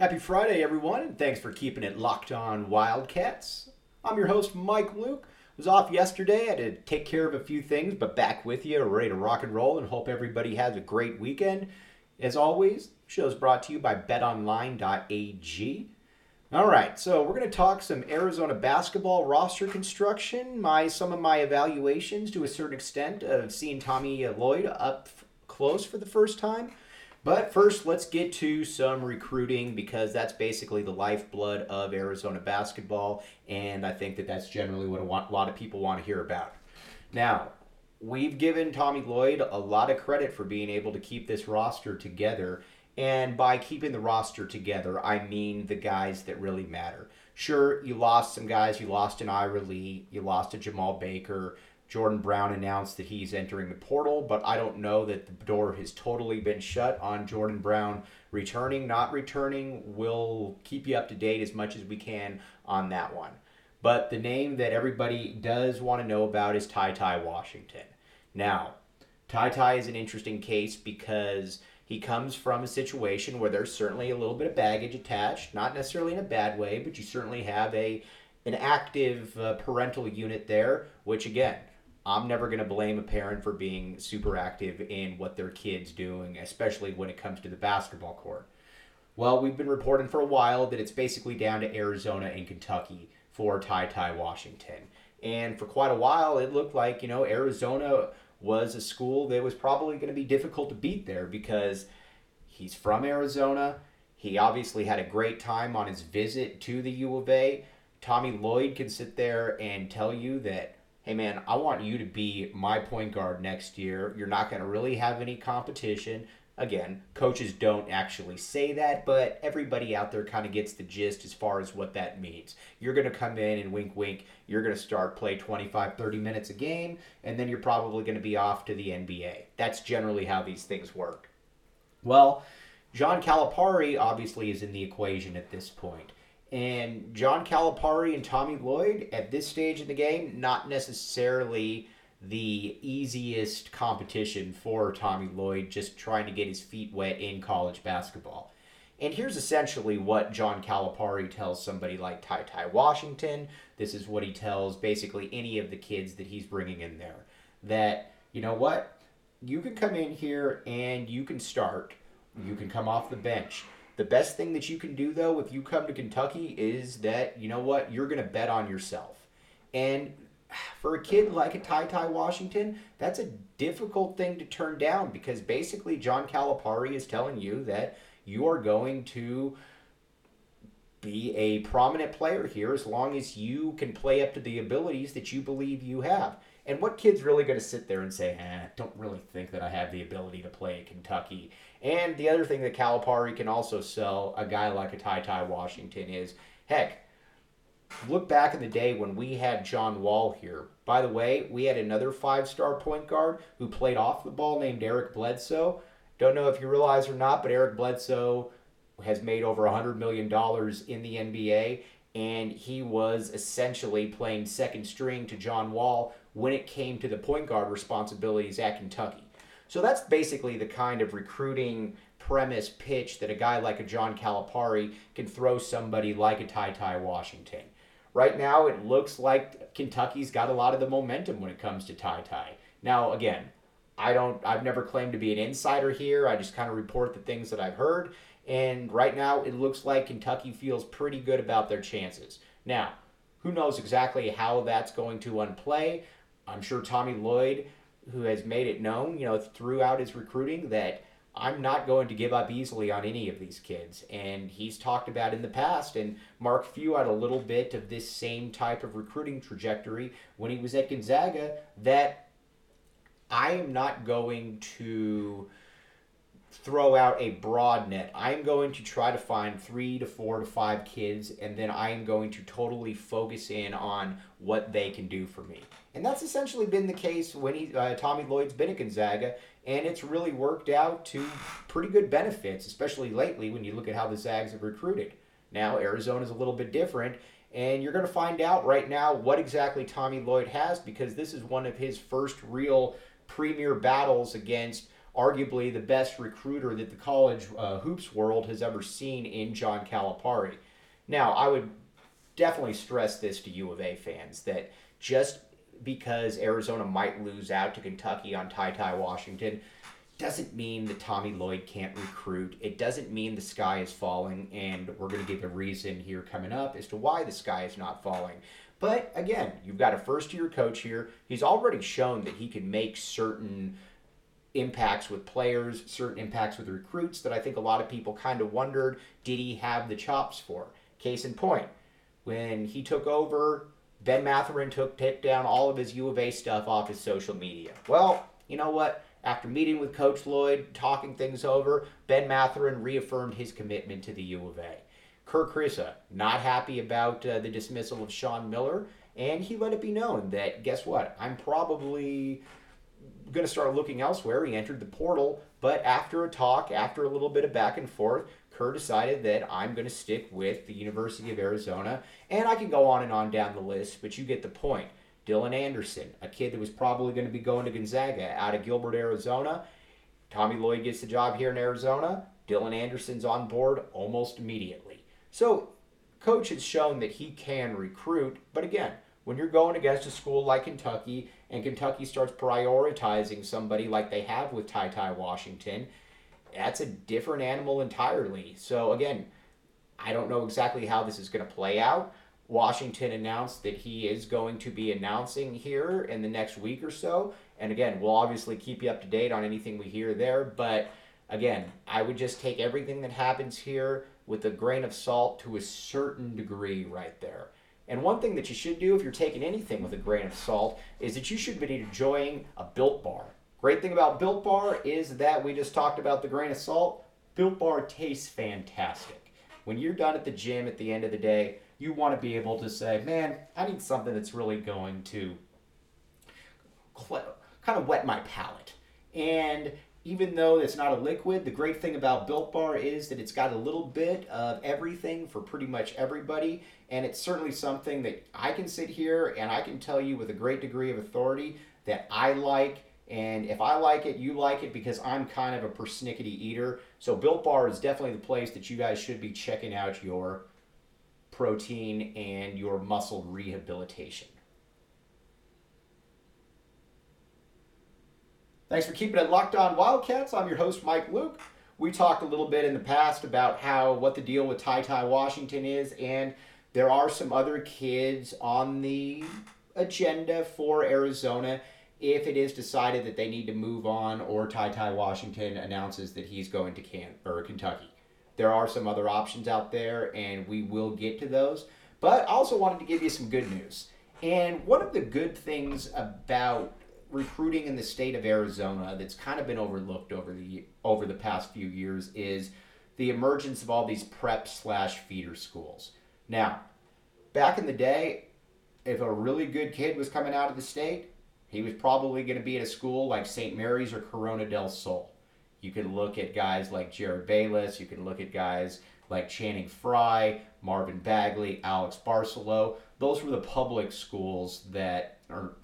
Happy Friday, everyone, and thanks for keeping it locked on Wildcats. I'm your host, Mike Luke. Was off yesterday, had to take care of a few things, but back with you, ready to rock and roll, and hope everybody has a great weekend. As always, show's brought to you by BetOnline.ag. All right, so we're going to talk some Arizona basketball roster construction, my some of my evaluations to a certain extent of seeing Tommy Lloyd up close for the first time but first, let's get to some recruiting because that's basically the lifeblood of Arizona basketball, and I think that that's generally what a lot of people want to hear about. Now, we've given Tommy Lloyd a lot of credit for being able to keep this roster together, and by keeping the roster together, I mean the guys that really matter. Sure, you lost some guys. You lost an Ira Lee. You lost a Jemarl Baker. Jordan Brown announced that he's entering the portal, but I don't know that the door has totally been shut on Jordan Brown returning, not returning. We'll keep you up to date as much as we can on that one. But the name that everybody does want to know about is Ty Ty Washington. Now, Ty Ty is an interesting case because he comes from a situation where there's certainly a little bit of baggage attached, not necessarily in a bad way, but you certainly have a an active uh, parental unit there, which again, I'm never going to blame a parent for being super active in what their kid's doing, especially when it comes to the basketball court. Well, we've been reporting for a while that it's basically down to Arizona and Kentucky for Ty Ty Washington. And for quite a while, it looked like, you know, Arizona was a school that was probably going to be difficult to beat there because he's from Arizona. He obviously had a great time on his visit to the U of A. Tommy Lloyd can sit there and tell you that hey man, I want you to be my point guard next year. You're not going to really have any competition. Again, coaches don't actually say that, but everybody out there kind of gets the gist as far as what that means. You're going to come in and wink, wink, you're going to start play 25, 30 minutes a game, and then you're probably going to be off to the NBA. That's generally how these things work. Well, John Calipari obviously is in the equation at this point. And John Calipari and Tommy Lloyd at this stage in the game, not necessarily the easiest competition for Tommy Lloyd, just trying to get his feet wet in college basketball. And here's essentially what John Calipari tells somebody like Ty Ty Washington. This is what he tells basically any of the kids that he's bringing in there. That, you know what? You can come in here and you can start. You can come off the bench the best thing that you can do, though, if you come to Kentucky, is that, you know what, you're going to bet on yourself. And for a kid like a Ty Ty Washington, that's a difficult thing to turn down because basically John Calipari is telling you that you are going to be a prominent player here as long as you can play up to the abilities that you believe you have. And what kid's really going to sit there and say, eh, don't really think that I have the ability to play at Kentucky? And the other thing that Calipari can also sell a guy like a Ty Ty Washington is, heck, look back in the day when we had John Wall here. By the way, we had another five star point guard who played off the ball named Eric Bledsoe. Don't know if you realize or not, but Eric Bledsoe has made over $100 million in the NBA, and he was essentially playing second string to John Wall when it came to the point guard responsibilities at Kentucky. So that's basically the kind of recruiting premise pitch that a guy like a John Calipari can throw somebody like a Ty Ty Washington. Right now, it looks like Kentucky's got a lot of the momentum when it comes to Ty Ty. Now, again, I don't. I've never claimed to be an insider here. I just kind of report the things that I've heard. And right now, it looks like Kentucky feels pretty good about their chances. Now, who knows exactly how that's going to unplay? I'm sure Tommy Lloyd who has made it known, you know, throughout his recruiting that I'm not going to give up easily on any of these kids. And he's talked about in the past, and Mark Few had a little bit of this same type of recruiting trajectory when he was at Gonzaga that I am not going to throw out a broad net. I'm going to try to find three to four to five kids, and then I am going to totally focus in on what they can do for me. And that's essentially been the case when he, uh, Tommy Lloyd's been at Gonzaga, and it's really worked out to pretty good benefits, especially lately when you look at how the Zags have recruited. Now, Arizona's a little bit different, and you're going to find out right now what exactly Tommy Lloyd has because this is one of his first real premier battles against arguably the best recruiter that the college uh, hoops world has ever seen in John Calipari. Now, I would definitely stress this to U of A fans that just because Arizona might lose out to Kentucky on Ty Ty Washington doesn't mean that Tommy Lloyd can't recruit. It doesn't mean the sky is falling, and we're going to give a reason here coming up as to why the sky is not falling. But again, you've got a first year coach here. He's already shown that he can make certain impacts with players, certain impacts with recruits that I think a lot of people kind of wondered did he have the chops for? Case in point, when he took over, Ben Mathurin took take down all of his U of A stuff off his social media. Well, you know what? After meeting with Coach Lloyd, talking things over, Ben Mathurin reaffirmed his commitment to the U of A. Kerr Kriisa, not happy about uh, the dismissal of Sean Miller, and he let it be known that, guess what? I'm probably going to start looking elsewhere. He entered the portal, but after a talk, after a little bit of back and forth, Kerr decided that I'm going to stick with the University of Arizona, and I can go on and on down the list, but you get the point. Dylan Anderson, a kid that was probably going to be going to Gonzaga out of Gilbert, Arizona. Tommy Lloyd gets the job here in Arizona. Dylan Anderson's on board almost immediately. So, coach has shown that he can recruit, but again, when you're going against a school like Kentucky and Kentucky starts prioritizing somebody like they have with Ty Ty Washington, that's a different animal entirely. So again, I don't know exactly how this is going to play out. Washington announced that he is going to be announcing here in the next week or so. And again, we'll obviously keep you up to date on anything we hear there. But again, I would just take everything that happens here with a grain of salt to a certain degree right there. And one thing that you should do if you're taking anything with a grain of salt is that you should be enjoying a built bar. Great thing about built bar is that we just talked about the grain of salt. Built bar tastes fantastic. When you're done at the gym at the end of the day, you want to be able to say, man, I need something that's really going to kind of wet my palate. And even though it's not a liquid, the great thing about Built Bar is that it's got a little bit of everything for pretty much everybody. And it's certainly something that I can sit here and I can tell you with a great degree of authority that I like. And if I like it, you like it because I'm kind of a persnickety eater. So Built Bar is definitely the place that you guys should be checking out your protein and your muscle rehabilitation. Thanks for keeping it locked on Wildcats. I'm your host, Mike Luke. We talked a little bit in the past about how what the deal with Ty Ty Washington is, and there are some other kids on the agenda for Arizona if it is decided that they need to move on or Ty Ty Washington announces that he's going to Can or Kentucky. There are some other options out there, and we will get to those. But I also wanted to give you some good news. And one of the good things about recruiting in the state of Arizona that's kind of been overlooked over the over the past few years is the emergence of all these prep slash feeder schools. Now, back in the day, if a really good kid was coming out of the state, he was probably going to be at a school like St. Mary's or Corona del Sol. You can look at guys like Jerryd Bayless. You can look at guys like Channing Frye, Marvin Bagley, Alex Barcello. Those were the public schools that, or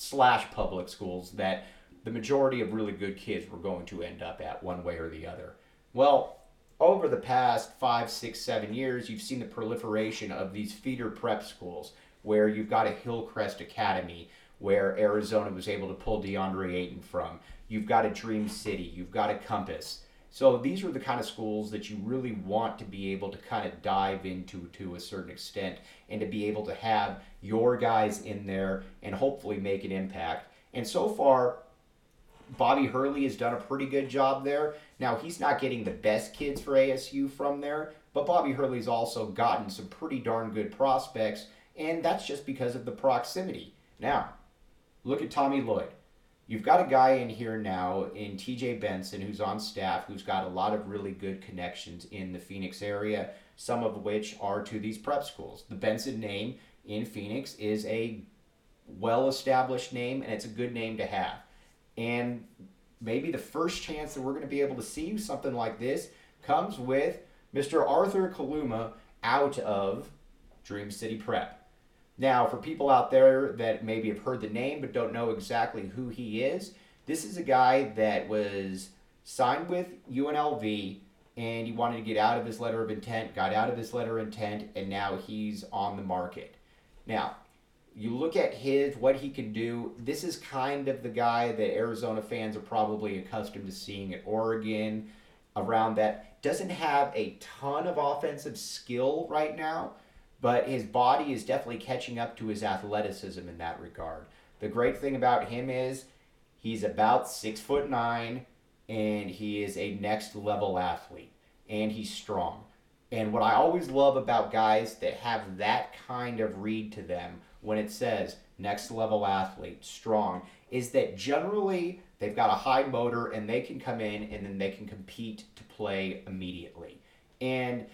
slash public schools that the majority of really good kids were going to end up at one way or the other. Well, over the past five, six, seven years, you've seen the proliferation of these feeder prep schools where you've got a Hillcrest Academy where Arizona was able to pull DeAndre Ayton from. You've got a Dream City, you've got a Compass. So these are the kind of schools that you really want to be able to kind of dive into to a certain extent and to be able to have your guys in there and hopefully make an impact. And so far, Bobby Hurley has done a pretty good job there. Now, he's not getting the best kids for ASU from there, but Bobby Hurley's also gotten some pretty darn good prospects, and that's just because of the proximity. Now, look at Tommy Lloyd. You've got a guy in here now in TJ Benson who's on staff who's got a lot of really good connections in the Phoenix area, some of which are to these prep schools. The Benson name in Phoenix is a well established name and it's a good name to have. And maybe the first chance that we're going to be able to see something like this comes with Mr. Arthur Kaluma out of Dream City Prep. Now, for people out there that maybe have heard the name but don't know exactly who he is, This is a guy that was signed with UNLV and he wanted to get out of his letter of intent, got out of his letter of intent, and now he's on the market. Now, you look at his what he can do. This is kind of the guy that Arizona fans are probably accustomed to seeing at Oregon around that. Doesn't have a ton of offensive skill right now, but his body is definitely catching up to his athleticism in that regard. The great thing about him is he's about six foot nine and he is a next level athlete and he's strong. And what I always love about guys that have that kind of read to them when it says next level athlete, strong, is that generally they've got a high motor and they can come in and then they can compete to play immediately. And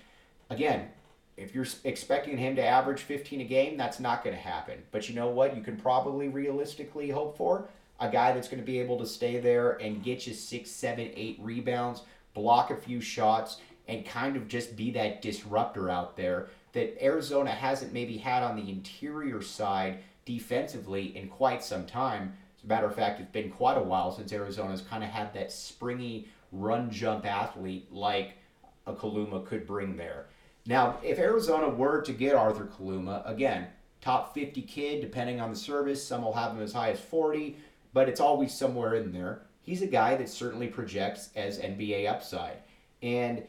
again, if you're expecting him to average 15 a game, that's not going to happen. But you know what? You can probably realistically hope for a guy that's going to be able to stay there and get you six, seven, eight rebounds, block a few shots, and kind of just be that disruptor out there that Arizona hasn't maybe had on the interior side defensively in quite some time. As a matter of fact, it's been quite a while since Arizona's kind of had that springy run jump athlete like a Kaluma could bring there. Now, if Arizona were to get Arthur Kaluma, again, top 50 kid, depending on the service, some will have him as high as 40, but it's always somewhere in there. He's a guy that certainly projects as NBA upside. And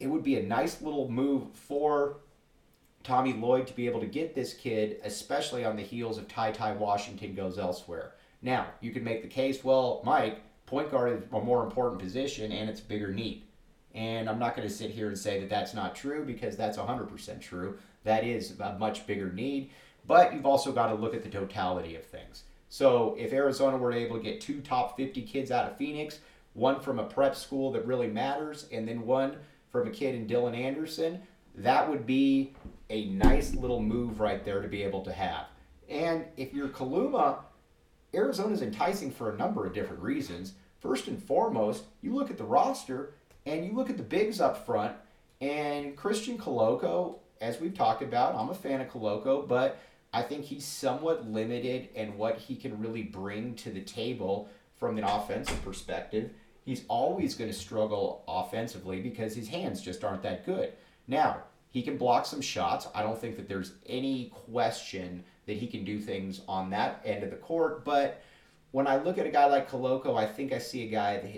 it would be a nice little move for Tommy Lloyd to be able to get this kid, especially on the heels of Ty Ty Washington goes elsewhere. Now, you could make the case, well, Mike, point guard is a more important position and it's bigger need. And I'm not going to sit here and say that that's not true because that's 100% true. That is a much bigger need. But you've also got to look at the totality of things. So if Arizona were able to get two top 50 kids out of Phoenix, one from a prep school that really matters, and then one from a kid in Dylan Anderson, that would be a nice little move right there to be able to have. And if you're Kaluma, Arizona's enticing for a number of different reasons. First and foremost, you look at the roster and you look at the bigs up front, and Christian Koloko, as we've talked about, I'm a fan of Koloko, but I think he's somewhat limited in what he can really bring to the table from an offensive perspective he's always going to struggle offensively because his hands just aren't that good. Now, he can block some shots. I don't think that there's any question that he can do things on that end of the court. But when I look at a guy like Koloko, I think I see a guy that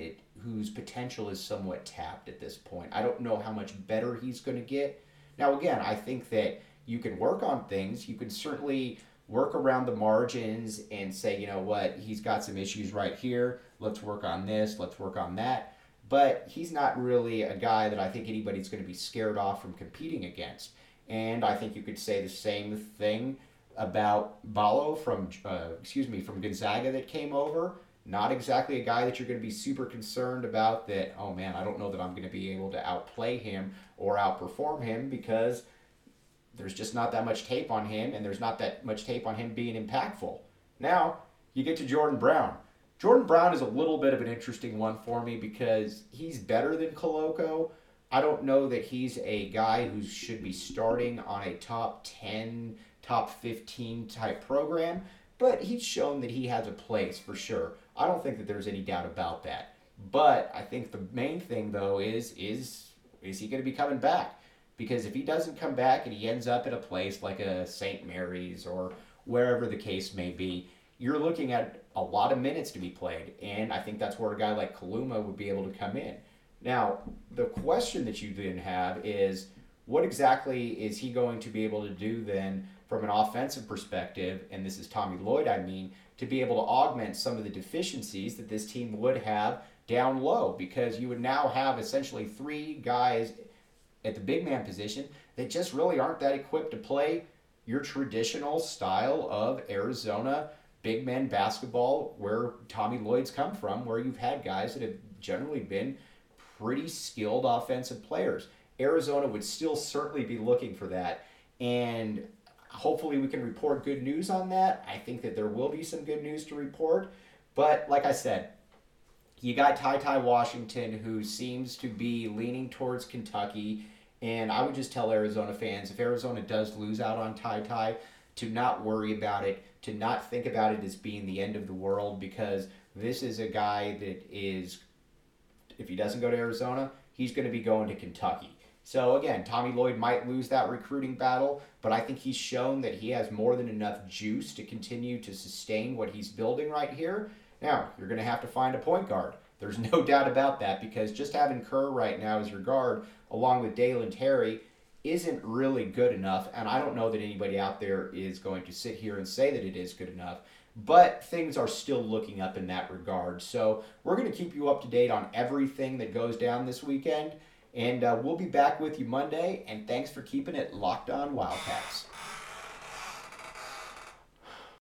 whose potential is somewhat tapped at this point. I don't know how much better he's going to get. Now, again, I think that you can work on things. You can certainly work around the margins and say, you know what, he's got some issues right here. Let's work on this. Let's work on that. But he's not really a guy that I think anybody's going to be scared off from competing against. And I think you could say the same thing about Ballo from, uh, excuse me, from Gonzaga that came over. Not exactly a guy that you're going to be super concerned about that, oh man, I don't know that I'm going to be able to outplay him or outperform him because there's just not that much tape on him, and there's not that much tape on him being impactful. Now, you get to Jordan Brown. Jordan Brown is a little bit of an interesting one for me because he's better than Koloko. I don't know that he's a guy who should be starting on a top 10, top 15 type program, but he's shown that he has a place for sure. I don't think that there's any doubt about that. But I think the main thing though is is is he going to be coming back? Because if he doesn't come back and he ends up at a place like a St. Mary's or wherever the case may be, you're looking at a lot of minutes to be played. And I think that's where a guy like Kaluma would be able to come in. Now, the question that you then have is what exactly is he going to be able to do then from an offensive perspective? And this is Tommy Lloyd, I mean, to be able to augment some of the deficiencies that this team would have down low because you would now have essentially three guys at the big man position that just really aren't that equipped to play your traditional style of Arizona big man basketball where Tommy Lloyd's come from, where you've had guys that have generally been pretty skilled offensive players. Arizona would still certainly be looking for that. And hopefully we can report good news on that. I think that there will be some good news to report. But like I said, you got Ty Ty Washington, who seems to be leaning towards Kentucky. And I would just tell Arizona fans if Arizona does lose out on Ty Ty, to not worry about it, to not think about it as being the end of the world, because This is a guy that is, if he doesn't go to Arizona, he's going to be going to Kentucky. So again, Tommy Lloyd might lose that recruiting battle, but I think he's shown that he has more than enough juice to continue to sustain what he's building right here. Now, you're going to have to find a point guard. There's no doubt about that because just having Kerr right now as your guard, along with Dalen Terry, isn't really good enough. And I don't know that anybody out there is going to sit here and say that it is good enough. But things are still looking up in that regard. So we're going to keep you up to date on everything that goes down this weekend. And uh, we'll be back with you Monday. And thanks for keeping it locked on Wildcats.